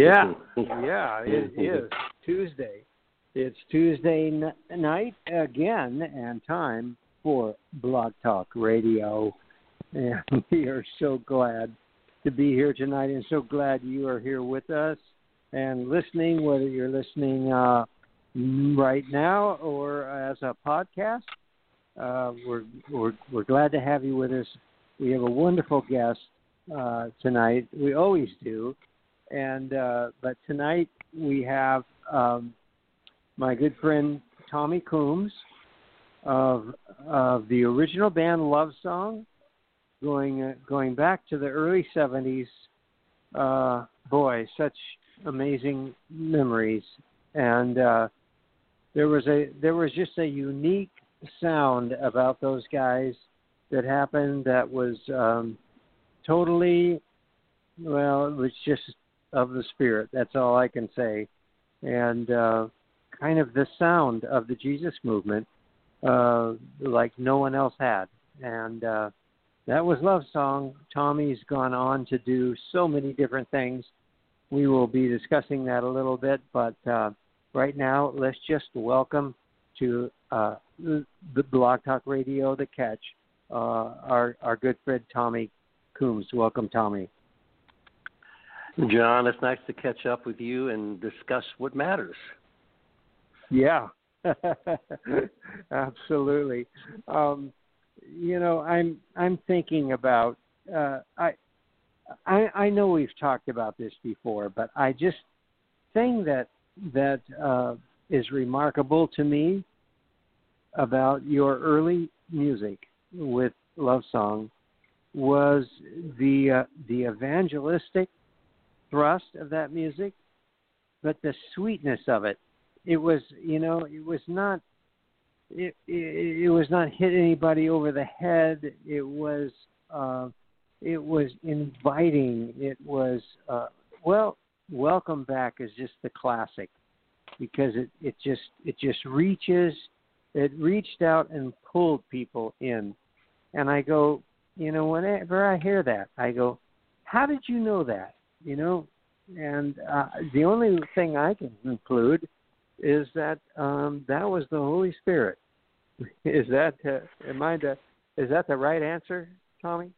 Yeah, yeah, it is Tuesday. It's Tuesday n- night again, and time for Blog Talk Radio. And we are so glad to be here tonight, and so glad you are here with us and listening. Whether you're listening uh, right now or as a podcast, uh, we're we're we're glad to have you with us. We have a wonderful guest uh, tonight. We always do, and uh, but tonight we have um, my good friend Tommy Coomes of of the original band Love Song, going uh, going back to the early '70s. Uh, boy, such amazing memories, and uh, there was a there was just a unique sound about those guys that happened that was um, totally well, it was just of the spirit. That's all I can say, and uh, kind of the sound of the Jesus movement, uh, like no one else had, and uh, that was Love Song. Tommy's gone on to do so many different things. We will be discussing that a little bit, but uh, right now, let's just welcome to uh, the Blog Talk Radio, the Catch, uh, our our good friend Tommy Coomes. Welcome, Tommy. John, it's nice to catch up with you and discuss what matters. Yeah, absolutely. Um, you know, I'm I'm thinking about uh, I, I I know we've talked about this before, but I just thing that that uh, is remarkable to me about your early music with Love Song was the uh, the evangelistic thrust of that music, but the sweetness of it. It was, you know, it was not. It, it, it was not hit anybody over the head. It was uh, it was inviting. It was uh, well, welcome back is just the classic because it it just it just reaches. It reached out and pulled people in, and I go, you know, whenever I hear that, I go, how did you know that? You know, and uh, the only thing I can conclude is that um, that was the Holy Spirit. Is that uh, am I the, is that the right answer, Tommy?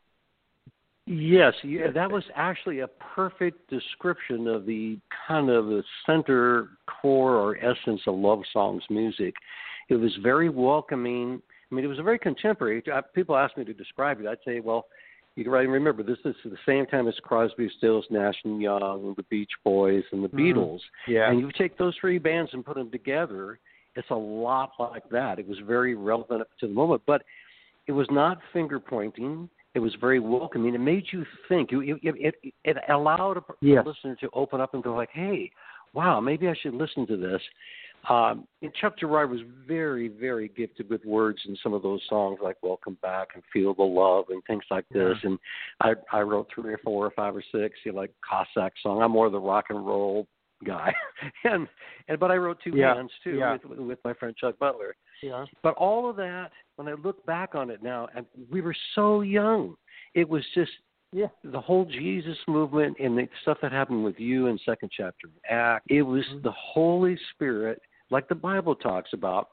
Yes, yeah, that was actually a perfect description of the kind of the center core or essence of Love Song's music. It was very welcoming. I mean, it was a very contemporary. People ask me to describe it. I'd say, well, you can right and remember this is the same time as Crosby, Stills, Nash and Young, the Beach Boys, and the Mhm. Beatles. Yeah. And you take those three bands and put them together, it's a lot like that. It was very relevant to the moment, but it was not finger pointing. It was very welcoming. It made you think. It it it, it allowed a Yes. listener to open up and go like, "Hey, wow, maybe I should listen to this." Um, and Chuck Girard was very, very gifted with words in some of those songs, like "Welcome Back" and "Feel the Love" and things like this. And I I wrote three or four or five or six, you know, like Cossack song. I'm more the rock and roll guy, and and but I wrote two Yeah, bands too yeah. with with my friend Chuck Butler. Yeah. But all of that, when I look back on it now, and we were so young, it was just Yeah. the whole Jesus movement and the stuff that happened with you in second chapter Act. It was Mm-hmm. the Holy Spirit, like the Bible talks about,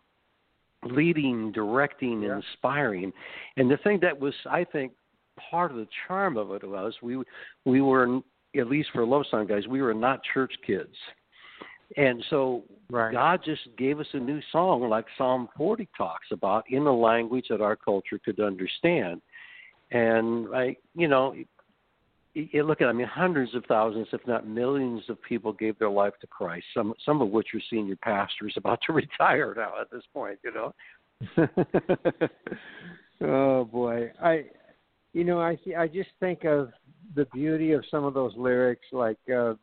leading, directing, Yeah. inspiring. And the thing that was, I think, part of the charm of it was we we were at least for love song guys, we were not church kids. And so Right. God just gave us a new song like Psalm 40 talks about in a language that our culture could understand. And I, you know, you look at I mean hundreds of thousands, if not millions, of people gave their life to Christ. Some some of which are senior pastors about to retire now at this point. You know. oh boy, I, you know, I I just think of the beauty of some of those lyrics, like, uh,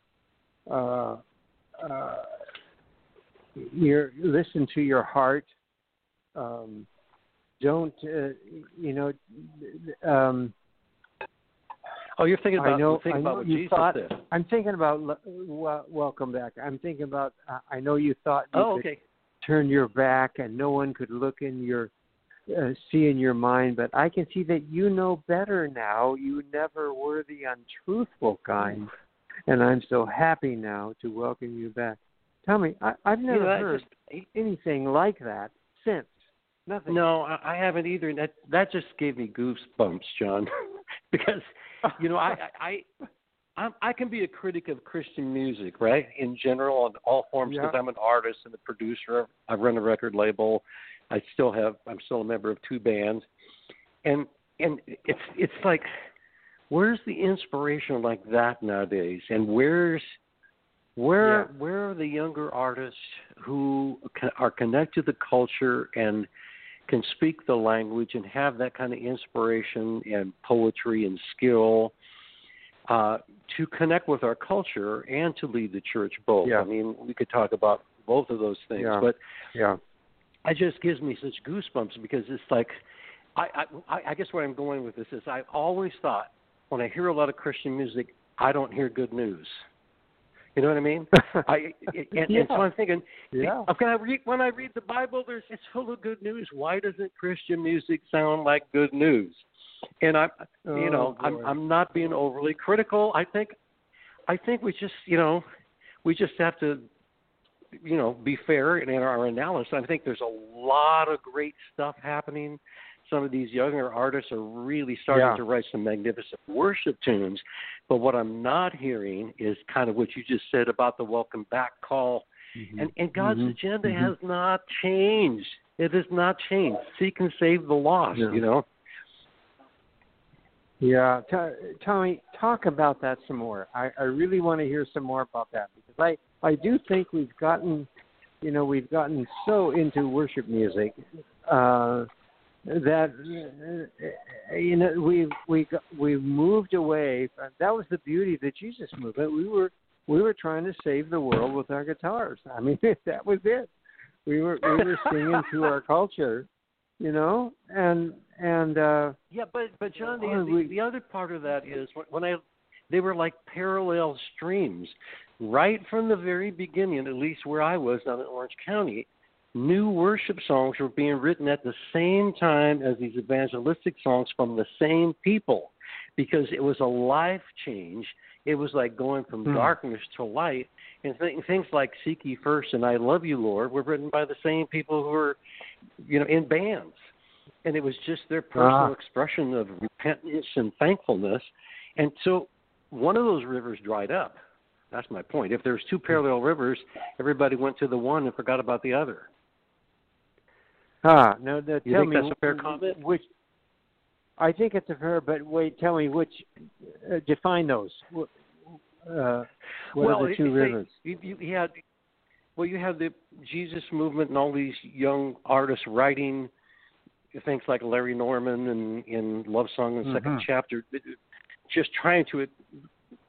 uh, uh, your listen to your heart. Um, don't uh, you know? Um, Oh, you're thinking about, I know, thinking I know about what you Jesus thought, did. I'm thinking about well, welcome back. I'm thinking about. Uh, I know you thought you Oh, okay. turn your back and no one could look in your uh, see in your mind, but I can see that you know better now. You never were the untruthful kind, and I'm so happy now to welcome you back. Tell me, I, I've never you know, heard just, anything like that since. Nothing. No, I I haven't either. That that just gave me goosebumps, John, because you know I I I'm, I can be a critic of Christian music, right? In general, on all forms, because Yeah. I'm an artist and a producer. I run a record label. I still have. I'm still a member of two bands, and and it's it's like, where's the inspiration like that nowadays? And where's where Yeah. where are the younger artists who are connected to the culture and can speak the language and have that kind of inspiration and poetry and skill uh, to connect with our culture and to lead the church both. Yeah. I mean, we could talk about both of those things, Yeah. but Yeah. it just gives me such goosebumps because it's like, I, I, I guess where I'm going with this is I always thought when I hear a lot of Christian music, I don't hear good news. You know what I mean? I and, and so I'm thinking, Yeah. okay, I read, when I read the Bible, there's it's full of good news. Why doesn't Christian music sound like good news? And I'm, you know, Oh, I'm. I'm not being overly critical. I think, I think we just, you know, we just have to, you know, be fair in our analysis. I think there's a lot of great stuff happening. Some of these younger artists are really starting Yeah. to write some magnificent worship tunes. But what I'm not hearing is kind of what you just said about the welcome back call. And, and God's Mhm. agenda Mhm. has not changed. It has not changed. Seek and save the lost, Yeah. you know? Yeah, T- Tommy, talk about that some more. I, I really want to hear some more about that because I I do think we've gotten, you know, we've gotten so into worship music uh, that you know we we we moved away. From, that was the beauty of the Jesus movement. We were we were trying to save the world with our guitars. I mean, that was it. We were we were singing to our culture, you know, and and. uh Yeah, but but John, the, Oh, the, we- the other part of that is when, when I they were like parallel streams, right from the very beginning, at least where I was down in Orange County. New worship songs were being written at the same time as these evangelistic songs from the same people, because it was a life change. It was like going from Hmm. darkness to light, and th- things like "Seek Ye First and "I Love You, Lord" were written by the same people who were, you know, in bands and it was just their personal Ah. expression of repentance and thankfulness. And so one of those rivers dried up. That's my point. If there's two parallel rivers, everybody went to the one and forgot about the other. Ah, no, no, You tell think me that's a fair comment? Which I think it's a fair, but wait, tell me which. Uh, define those. Uh, what well, are the two it- they- rivers? You, had well, you had the Jesus movement and all these young artists writing things like Larry Norman and in Love Song and 2nd Mhm. chapter, just trying to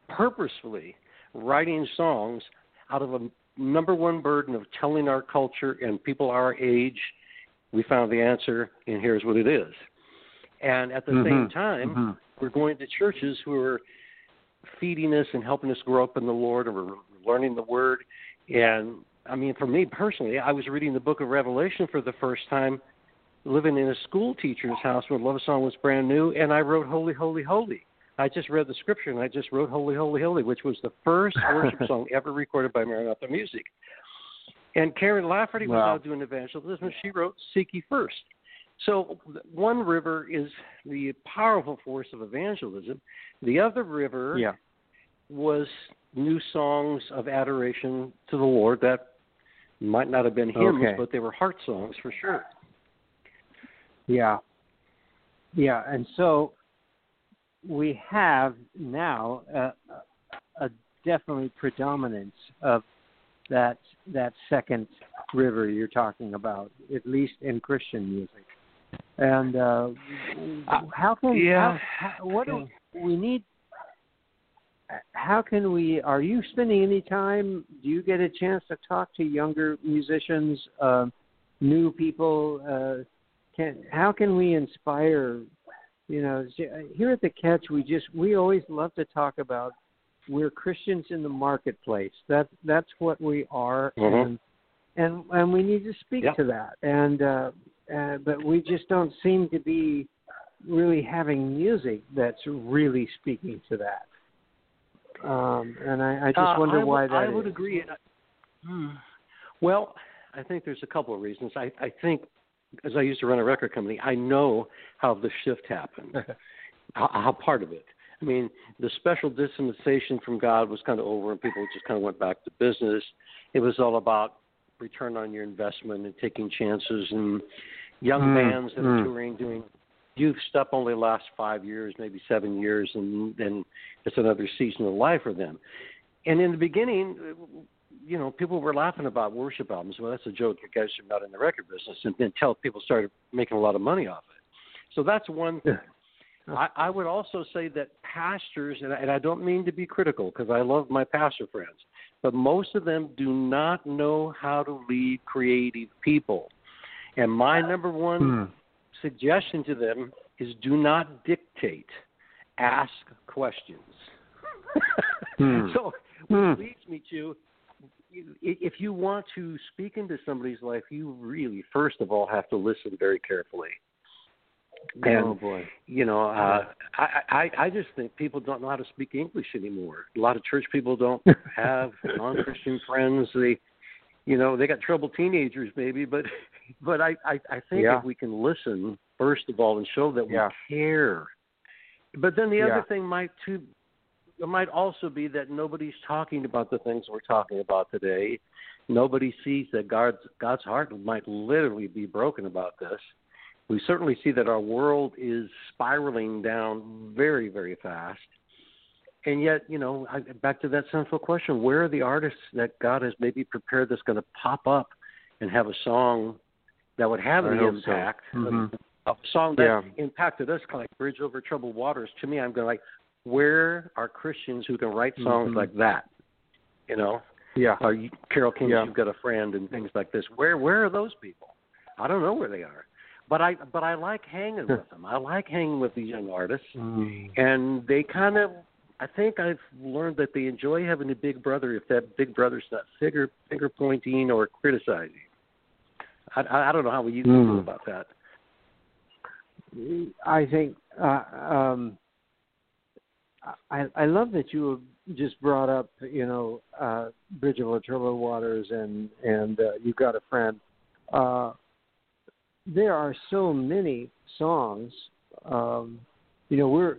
purposefully writing songs out of a number one burden of telling our culture and people our age, we found the answer, and here's what it is. And at the same Mhm. time, Mhm. we're going to churches who are feeding us and helping us grow up in the Lord, and we're learning the Word. And I mean, for me personally, I was reading the Book of Revelation for the first time, living in a school teacher's house when Love Song was brand new, and I wrote "Holy, Holy, Holy." I just read the scripture and I just wrote "Holy, Holy, Holy," which was the first worship song ever recorded by Maranatha Music. And Karen Lafferty was Wow. out doing evangelism. She wrote "Seek Ye First. So one river is the powerful force of evangelism. The other river Yeah. was new songs of adoration to the Lord that might not have been hymns, Okay. but they were heart songs for sure. Yeah. Yeah, and so we have now a, a definitely predominance of that that second river you're talking about, at least in Christian music. And uh, how can yeah. how, how, what do we need? How can we? Are you spending any time? Do you get a chance to talk to younger musicians, uh, new people? Uh, can how can we inspire? You know, here at the Catch, we just we always love to talk about we're Christians in the marketplace. That that's what we are, mm-hmm. and and and we need to speak yep. to that. And uh, uh, but we just don't seem to be really having music that's really speaking to that. Um, and I, I just uh, wonder I why would, that I would is. agree. Hmm. Well, I think there's a couple of reasons. I, I think, as I used to run a record company, I know how the shift happened, how, how part of it. I mean, the special dispensation from God was kind of over, and people just kind of went back to business. It was all about return on your investment and taking chances. And young mm, bands that mm. are touring, doing youth stuff only lasts five years, maybe seven years, and then it's another season of life for them. And in the beginning, you know, people were laughing about worship albums. Well, that's a joke. You guys are not in the record business. And then until people started making a lot of money off it. So that's one thing. I, I would also say that pastors, and I, and I don't mean to be critical because I love my pastor friends, but most of them do not know how to lead creative people. And my number one Hmm. suggestion to them is do not dictate, ask questions. Hmm. So, which leads me to if you want to speak into somebody's life, you really, first of all, have to listen very carefully. And, oh boy. you know, uh, I, I I just think people don't know how to speak English anymore. A lot of church people don't have non-Christian friends. They, you know, they got troubled teenagers maybe, but but I I, I think Yeah. if we can listen first of all and show that we care. But then the Yeah. other thing might too it might also be that nobody's talking about the things we're talking about today. Nobody sees that God's God's heart might literally be broken about this we certainly see that our world is spiraling down very, very fast. And yet, you know, I, back to that central question: Where are the artists that God has maybe prepared that's going to pop up and have a song that would have I the so. impact Mhm. of a song that Yeah. impacted us, kind of like "Bridge Over Troubled Waters"? To me, I'm going like, where are Christians who can write songs Mhm. like that? You know, Yeah. you, Carole King's Yeah. "You've Got a Friend" and things like this. Where where are those people? I don't know where they are, but I but I like hanging with them. I like hanging with these young artists, Mm. and they kind of. I think I've learned that they enjoy having a big brother if that big brother's not finger finger pointing or criticizing. I, I, I don't know how you Mm. feel about that. I think uh, um, I I love that you just brought up you know uh, Bridge over Troubled Waters and and uh, you got a friend. Uh, there are so many songs. Um, you know we're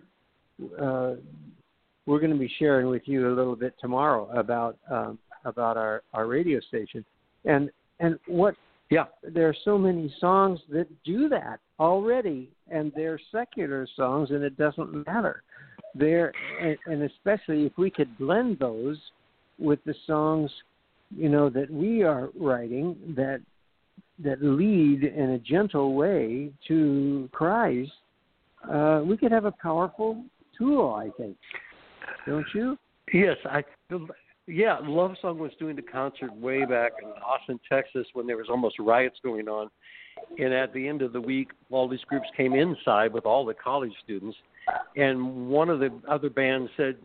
uh, we're going to be sharing with you a little bit tomorrow about um, about our our radio station and and what Yeah. there are so many songs that do that already, and they're secular songs, and it doesn't matter. They're and, and especially if we could blend those with the songs, you know, that we are writing that that lead in a gentle way to Christ, uh, we could have a powerful tool. I think, don't you? Yes, I. Yeah, Love Song was doing the concert way back in Austin, Texas, when there was almost riots going on. And at the end of the week, all these groups came inside with all the college students, and one of the other bands said,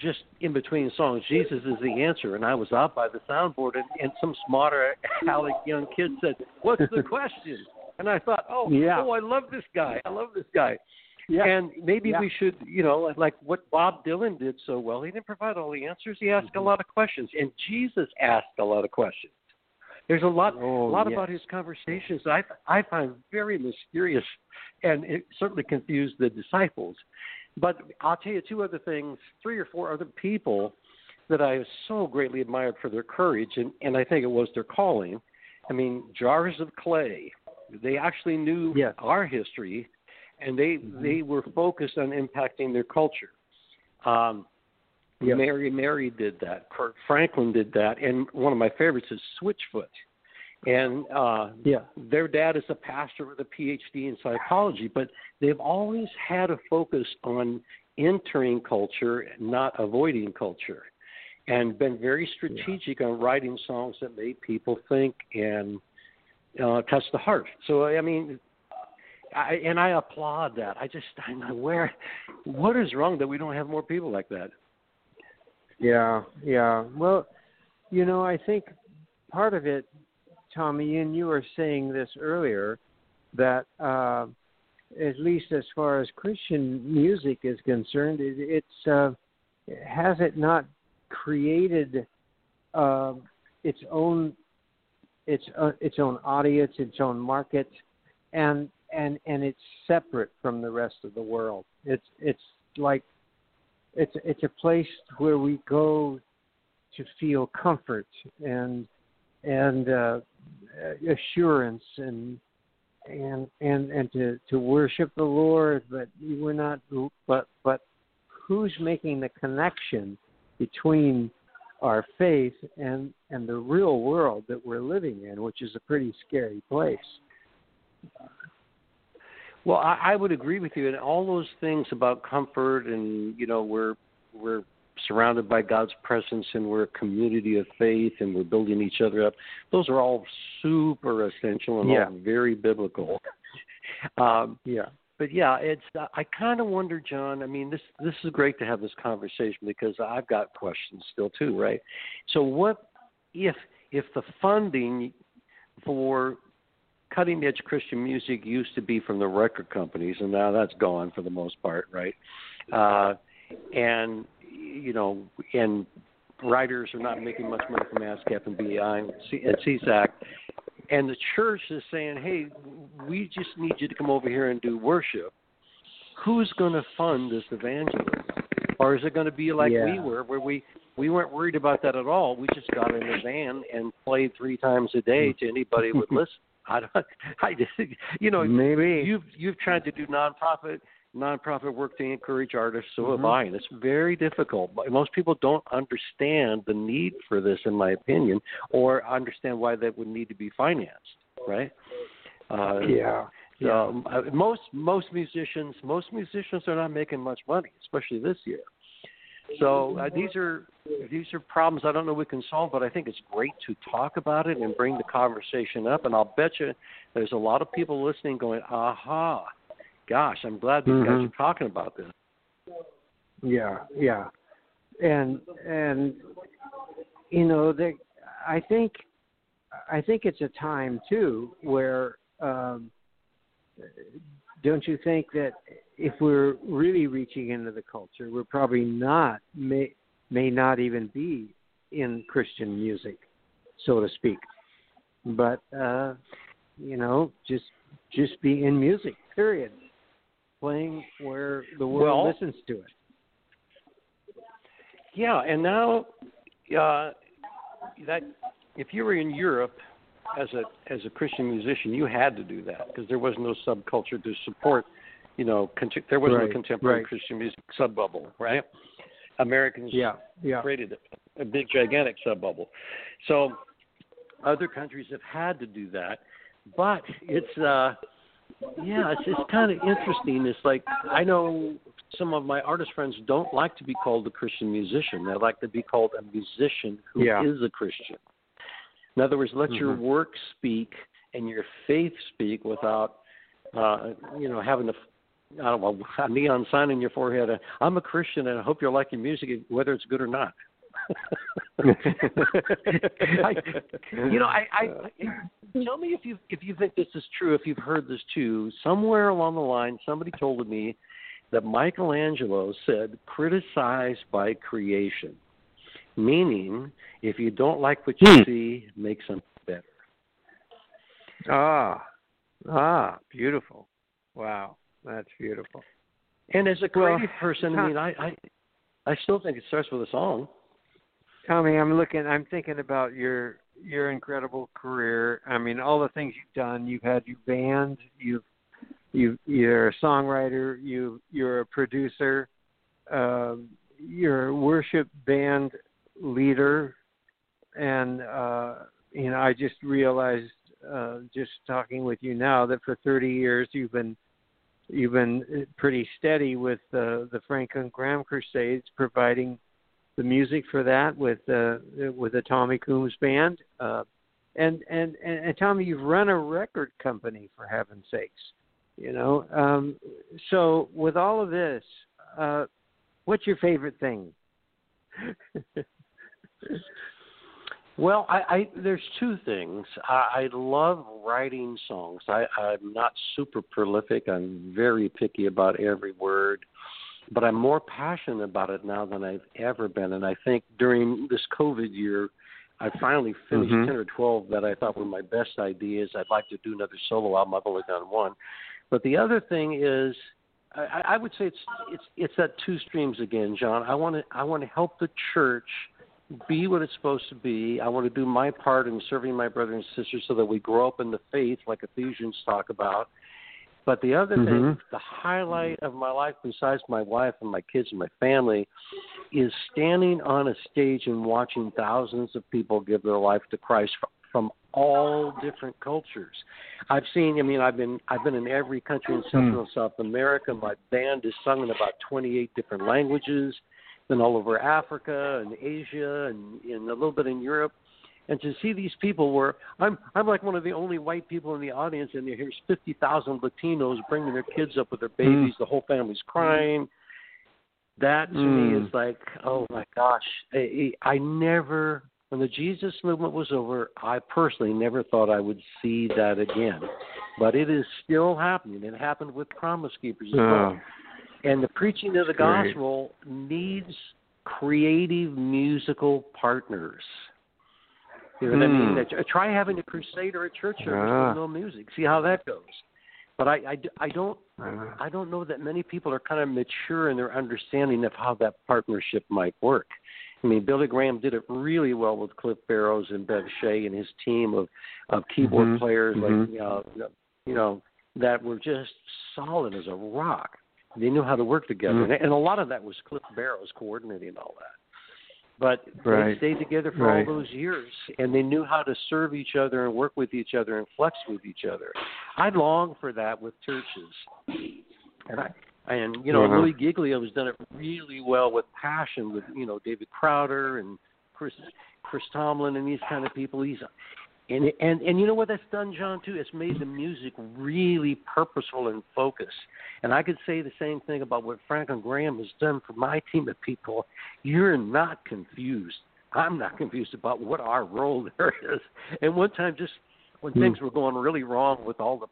just in between songs, Jesus is the answer. And I was out by the soundboard, and, and some smarter aleck young kid said, "What's the question?" And I thought, "Oh, Yeah. oh, I love this guy. I love this guy." Yeah. And maybe Yeah. we should, you know, like what Bob Dylan did so well. He didn't provide all the answers. He asked a mm-hmm. lot of questions, and Jesus asked a lot of questions. There's a lot, Oh, a lot yes. about his conversations that I I find very mysterious, and it certainly confused the disciples. But I'll tell you two other things, three or four other people that I so greatly admired for their courage, and and I think it was their calling. I mean, jars of clay. They actually knew Yes. our history and they Mm-hmm. they were focused on impacting their culture. Um, Yep. Mary Mary did that. Kirk Franklin did that, and one of my favorites is Switchfoot. And uh, Yeah. their dad is a pastor with a PhD in psychology, but they've always had a focus on entering culture, not avoiding culture, and been very strategic on writing songs that made people think and uh, touch the heart. So I mean, I, and I applaud that. I just I'm aware, what is wrong that we don't have more people like that? Yeah, yeah. Well, you know, I think part of it, Tommy, and you were saying this earlier, that uh, at least as far as Christian music is concerned, it, it's uh, has it not created uh, its own its uh, its own audience, its own market, and and and it's separate from the rest of the world. It's it's like it's it's a place where we go to feel comfort and and uh, Uh, assurance and and and and to to worship the Lord, but we're not. But but who's making the connection between our faith and and the real world that we're living in, which is a pretty scary place. Well, I, I would agree with you, and all those things about comfort, and you know, we're we're surrounded by God's presence, and we're a community of faith, and we're building each other up. Those are all super essential and Yeah. all very biblical. um, Yeah. but yeah, it's. I kind of wonder, John. I mean, this this is great to have this conversation because I've got questions still too, right? So, what if if the funding for cutting edge Christian music used to be from the record companies, and now that's gone for the most part, right? Uh, and you know, and writers are not making much money from ASCAP and BI and C- and SESAC. And the church is saying, "Hey, we just need you to come over here and do worship." Who's going to fund this evangelism? Or is it going to be like we were, where we we weren't worried about that at all? We just got in a van and played three times a day to anybody who would listen. I don't, I just, you know, Maybe. you've you've tried to do nonprofit nonprofit work to encourage artists. So have Mhm. I, and it's very difficult. Most people don't understand the need for this, in my opinion, or understand why that would need to be financed. Right? Uh, yeah. so, uh, most most musicians most musicians are not making much money, especially this year. So uh, these are these are problems I don't know we can solve, but I think it's great to talk about it and bring the conversation up. And I'll bet you there's a lot of people listening going, "Aha, gosh, I'm glad these guys Mhm. are talking about this." Yeah, yeah, and and you know, they, I think I think it's a time too where um, don't you think that if we're really reaching into the culture, we're probably not may may not even be in Christian music, so to speak, but uh, you know, just just be in music. Period. Playing where the world Well- listens to it. Yeah, and now uh, that if you were in Europe as a as a Christian musician, you had to do that because there was no subculture to support. You know, con- there was no Right, contemporary right. Christian music sub bubble, right? Americans Yeah, yeah. created a, a big gigantic sub bubble. So other countries have had to do that, but it's uh yeah, it's it's kind of interesting. It's like I know some of my artist friends don't like to be called a Christian musician. They like to be called a musician who is Yeah. a Christian. In other words, let your Mhm. work speak and your faith speak without, uh, you know, having a, I don't know, a neon sign in your forehead. uh, I'm a Christian and I hope you're liking music, whether it's good or not. I, you know, I, I, I tell me if you if you think this is true. If you've heard this too, somewhere along the line, somebody told me that Michelangelo said, "Criticized by creation," meaning if you don't like what you Hmm. see, make something better. Ah, ah, beautiful. Wow, that's beautiful. And as a Well, creative person, I mean, I, I I still think it starts with a song. Tommy, I'm looking. I'm thinking about your your incredible career. I mean, all the things you've done. You've had your band. You've you you're a songwriter, you you're a producer, um, you're a worship band leader, and uh, you know I just realized uh, just talking with you now that for 30 years you've been you've been pretty steady with uh, the Franklin Graham Crusades, providing the music for that with uh, with the Tommy Coomes band. Uh, and, and and and Tommy, you've run a record company for heaven's sakes, you know. Um, so with all of this, uh, what's your favorite thing? Well, I, I there's two things. I, I love writing songs. I, I'm not super prolific. I'm very picky about every word, but I'm more passionate about it now than I've ever been. And I think during this COVID year, I finally finished Mhm. ten or twelve that I thought were my best ideas. I'd like to do another solo album. I've only done one, but the other thing is, I, I would say it's it's it's that two streams again, John. I want to I want to help the church be what it's supposed to be. I want to do my part in serving my brothers and sisters so that we grow up in the faith, like Ephesians talk about. But the other thing, Mhm. the highlight of my life, besides my wife and my kids and my family, is standing on a stage and watching thousands of people give their life to Christ from, from all different cultures. I've seen. I mean, I've been I've been in every country in Central and South America. My band is sung in about 28 different languages. Been all over Africa and Asia and, and a little bit in Europe and to see these people where I'm I'm like one of the only white people in the audience, and here's fifty thousand Latinos bringing their kids up with their hmm. babies, the whole family's hmm. crying. That to me Mm. is like, oh my gosh, I, I never when the Jesus movement was over, I personally never thought I would see that again, but it is still happening. It happened with Promise Keepers as well. Oh, And the preaching of the Great. gospel needs creative musical partners. You know what I mean? Hmm. Try having a crusade or a church service Ah. with no music. See how that goes. But I, I don't uh, I don't know that many people are kind of mature in their understanding of how that partnership might work. I mean, Billy Graham did it really well with Cliff Barrows and Bev Shea and his team of of keyboard Mhm. players like you know, you know that were just solid as a rock. They knew how to work together, Mm. and, and a lot of that was Cliff Barrows coordinating all that. But Right. they stayed together for Right. all those years, and they knew how to serve each other and work with each other and flex with each other. I long for that with churches, and I and you know Uh-huh. Louis Giglio has done it really well with passion with you know David Crowder and Chris Chris Tomlin and these kind of people. He's and and and you know what that's done, John? Too, it's made the music really purposeful and focused. And I could say the same thing about what Franklin Graham has done for my team of people. You're not confused. I'm not confused about what our role there is. And one time, just when Hmm. things were going really wrong with all the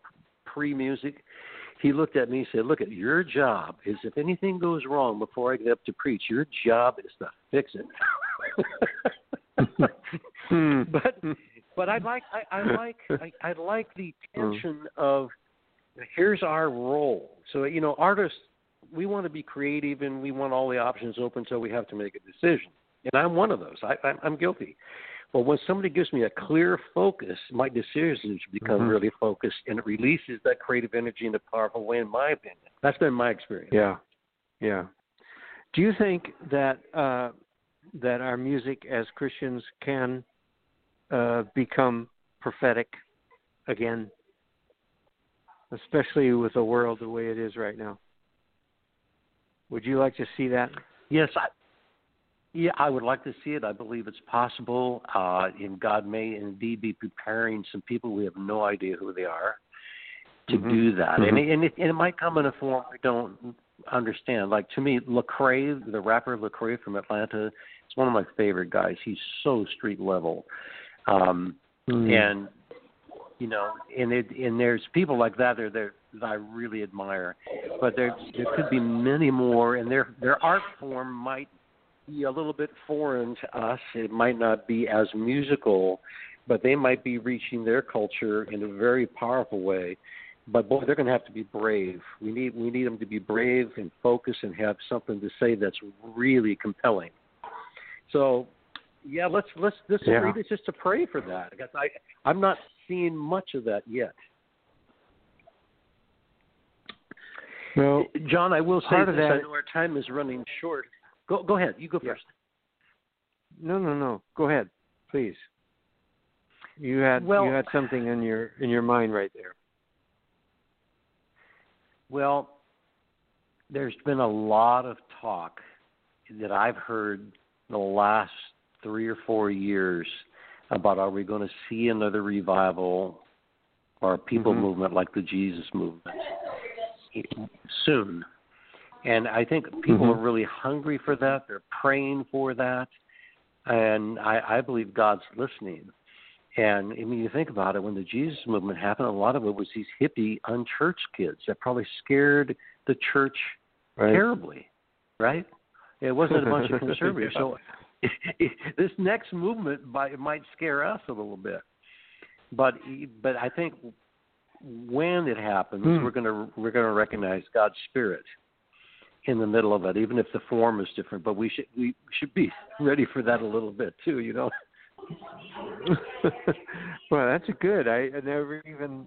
pre-music, he looked at me and said, "Look, at your job is if anything goes wrong before I get up to preach, your job is to fix it." Hmm. but but I like I, I like I, I like the tension of here's our role. So you know, artists we want to be creative and we want all the options open, so we have to make a decision. And I'm one of those. I, I I'm guilty. But when somebody gives me a clear focus, my decisions become Mhm. really focused, and it releases that creative energy in a powerful way. In my opinion, that's been my experience. Yeah, yeah. Do you think that uh, that our music as Christians can uh, become prophetic again, especially with the world the way it is right now? Would you like to see that? Yes, I, yeah, I would like to see it. I believe it's possible, uh, and God may indeed be preparing some people. We have no idea who they are to Mhm. do that, Mhm. and, it, and, it, and it might come in a form we don't understand. Like to me, Lecrae, the rapper Lecrae from Atlanta, is one of my favorite guys. He's so street level, um, Hmm. and you know, and it, and there's people like that there there that I really admire, but there there could be many more, and their their art form might be a little bit foreign to us. It might not be as musical, but they might be reaching their culture in a very powerful way. But boy, they're going to have to be brave. We need we need them to be brave and focus and have something to say that's really compelling. So, yeah, let's let's this Yeah. lead us just to pray for that. Because I I'm not seeing much of that yet. Well, eh, John, I will say this. that- I know our time is running short. Go go ahead. You go Yeah. first. no, no, no. Go ahead, please. You had Well- you had something in your in your mind right there. Well, there's been a lot of talk that I've heard the last three or four years about are we going to see another revival or a people Mhm. movement like the Jesus movement soon. And I think people Mhm. are really hungry for that. They're praying for that. And I, I believe God's listening. And I mean, you think about it, when the Jesus movement happened, a lot of it was these hippie, unchurched kids that probably scared the church Right. terribly, right? It wasn't a bunch of conservatives. So this next movement might, might scare us a little bit. But but I think when it happens, Hmm. we're gonna we're gonna recognize God's spirit in the middle of it, even if the form is different. But we should we should be ready for that a little bit too, you know. well, that's a good. I, I never even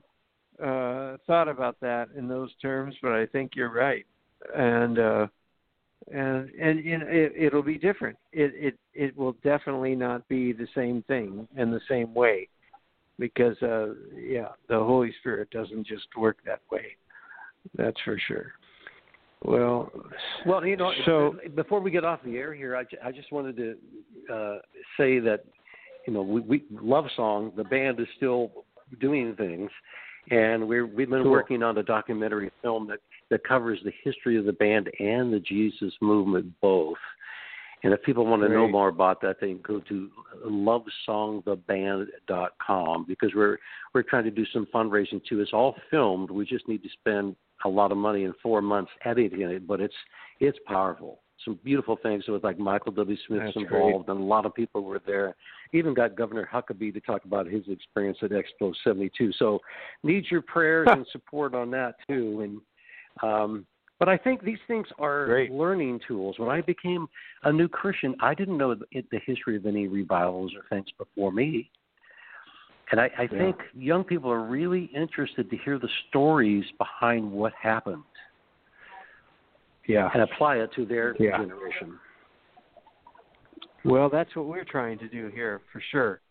uh thought about that in those terms, but I think you're right. And uh and and you know, it it'll be different. It it it will definitely not be the same thing in the same way because uh yeah, the Holy Spirit doesn't just work that way. That's for sure. Well, Well, you know, so before we get off the air here, I, I just wanted to uh, say that you know we, we Love Song, the band is still doing things, and we're we've been Cool. working on a documentary film that that covers the history of the band and the Jesus movement both. And if people want to know more about that, they can go to lovesongtheband.com because we're we're trying to do some fundraising too. It's all filmed. We just need to spend a lot of money in four months editing it, but it's it's powerful. Some beautiful things with like Michael W. Smith's That's involved, and a lot of people were there. Even got Governor Huckabee to talk about his experience at Expo '72. So, needs your prayers and support on that too. And um, but I think these things are Great. learning tools. When I became a new Christian, I didn't know the, history of any revivals or things before me. And I, I Yeah. think young people are really interested to hear the stories behind what happened yeah. and apply it to their Yeah. generation. Well, that's what we're trying to do here for sure.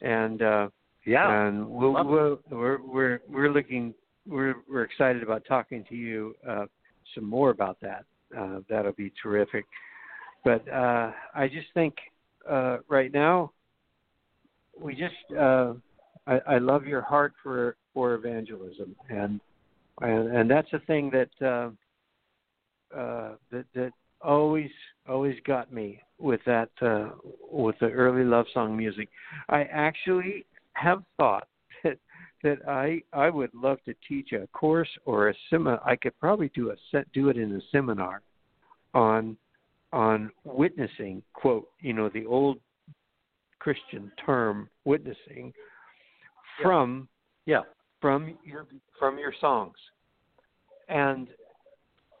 And uh Yeah. and we'll, we'll we're we're we're looking we're we're excited about talking to you uh some more about that. Uh that'll be terrific. But uh I just think uh right now we just uh I, I love your heart for for evangelism and and, and that's a thing that uh that that always always got me with that with the early love song music. I actually have thought that I I would love to teach a course or a seminar. I could probably do a set do it in a seminar on on witnessing quote you know the old Christian term witnessing Yeah. from Yeah. from your from your songs and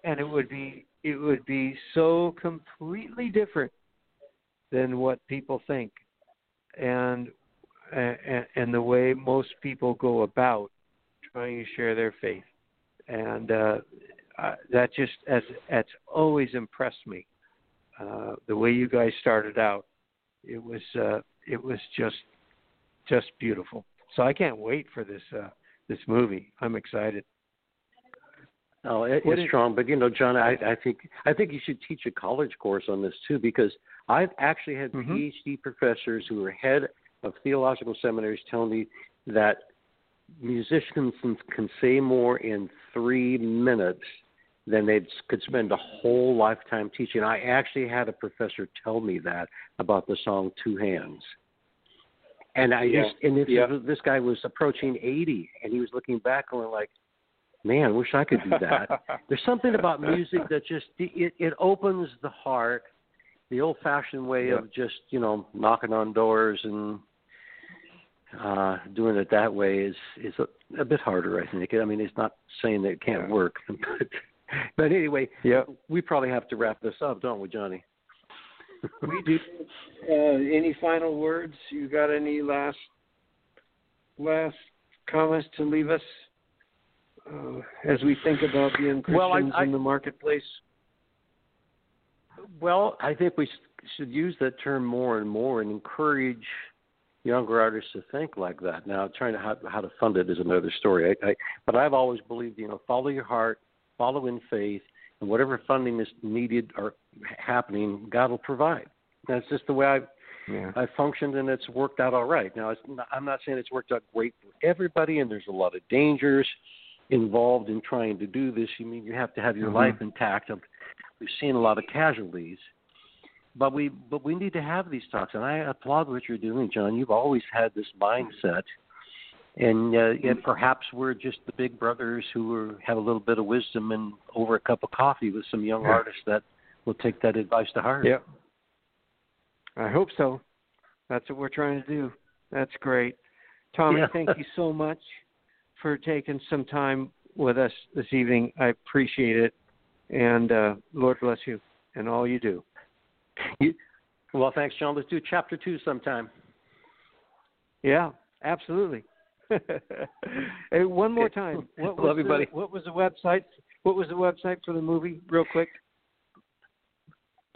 and it would be it would be so completely different than what people think and and, and the way most people go about trying to share their faith. And uh uh, that just as that's always impressed me. Uh the way you guys started out it was uh it was just just beautiful. So i can't wait for this uh this movie. I'm excited. Oh, it, it's strong, but you know, John, I, I think I think you should teach a college course on this too, because I've actually had Mhm. PhD professors who are head of theological seminaries tell me that musicians can say more in three minutes than they could spend a whole lifetime teaching. I actually had a professor tell me that about the song Two Hands. And I Yeah. just and this Yeah. this guy was approaching eighty, and he was looking back going like, "Man, wish I could do that." There's something about music that just it it opens the heart. The old-fashioned way Yeah. of just you know knocking on doors and uh doing it that way is is a, a bit harder. I think. I mean, it's not saying that it can't work, but but anyway, yeah we probably have to wrap this up, don't we, Johnny? we do uh any final words you got any last last comments to leave us uh, as we think about being Christians Well, I- I- in the marketplace? Well, I think we should use that term more and more and encourage younger artists to think like that. Now, trying to how, how to fund it is another story. I, I, but I've always believed, you know, follow your heart, follow in faith, and whatever funding is needed or happening, God will provide. That's just the way I've Yeah. I functioned, and it's worked out all right. Now, it's not, I'm not saying it's worked out great for everybody, and there's a lot of dangers involved in trying to do this. You mean you have to have your Mhm. life intact. We've seen a lot of casualties, but we but we need to have these talks. And I applaud what you're doing, John. You've always had this mindset, and uh, and perhaps we're just the big brothers who are, have a little bit of wisdom and over a cup of coffee with some young Yeah. artists that will take that advice to heart. Yep. I hope so. That's what we're trying to do. That's great. Tommy, Yeah. thank you so much for taking some time with us this evening. I appreciate it. And uh, Lord bless you and all you do. You, well, thanks, John. Let's do chapter two sometime. Yeah, absolutely. hey, one more time. What was Love you, the, buddy. What was the website? What was the website for the movie, real quick?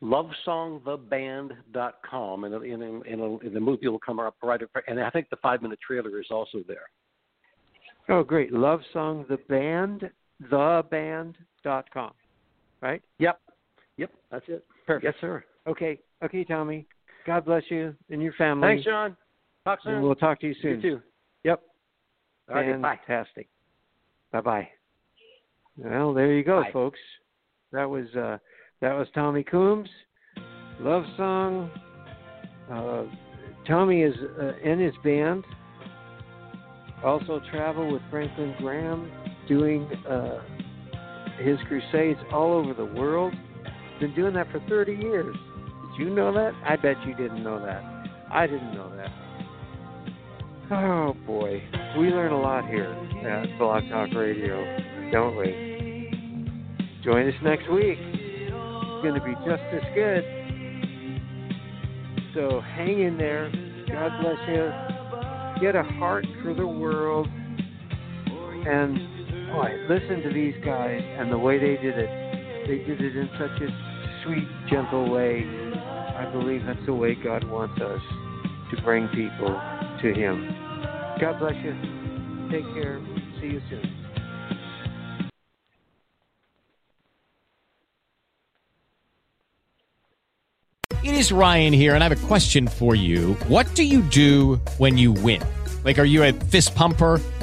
lovesongtheband.com, and in, in, in, in the movie will come up right. And I think the five minute trailer is also there. Oh, great. Love Song the Band, theband.com. Right? Yep, yep, that's it. Perfect. Yes, sir. Okay. Okay, Tommy. God bless you and your family. Thanks, John. Talk soon. And we'll talk to you soon. you too. Yep. All right. Fantastic. Bye bye. Well, there you go, Bye. folks. That was uh that was Tommy Coomes. Love song. Uh, Tommy is uh, in his band. Also travel with Franklin Graham, doing uh, his crusades all over the world. Been doing that for 30 years. You know that? I bet you didn't know that. I didn't know that. Oh boy, we learn a lot here at Blog Talk Radio, don't we? Join us next week. It's going to be just as good. So hang in there. God bless you. Get a heart for the world. And boy, listen to these guys and the way they did it. They did it in such a sweet, gentle way. I believe that's the way God wants us to bring people to Him. God bless you. Take care. See you soon. It is Ryan here, and I have a question for you. What do you do when you win? Like, are you a fist pumper?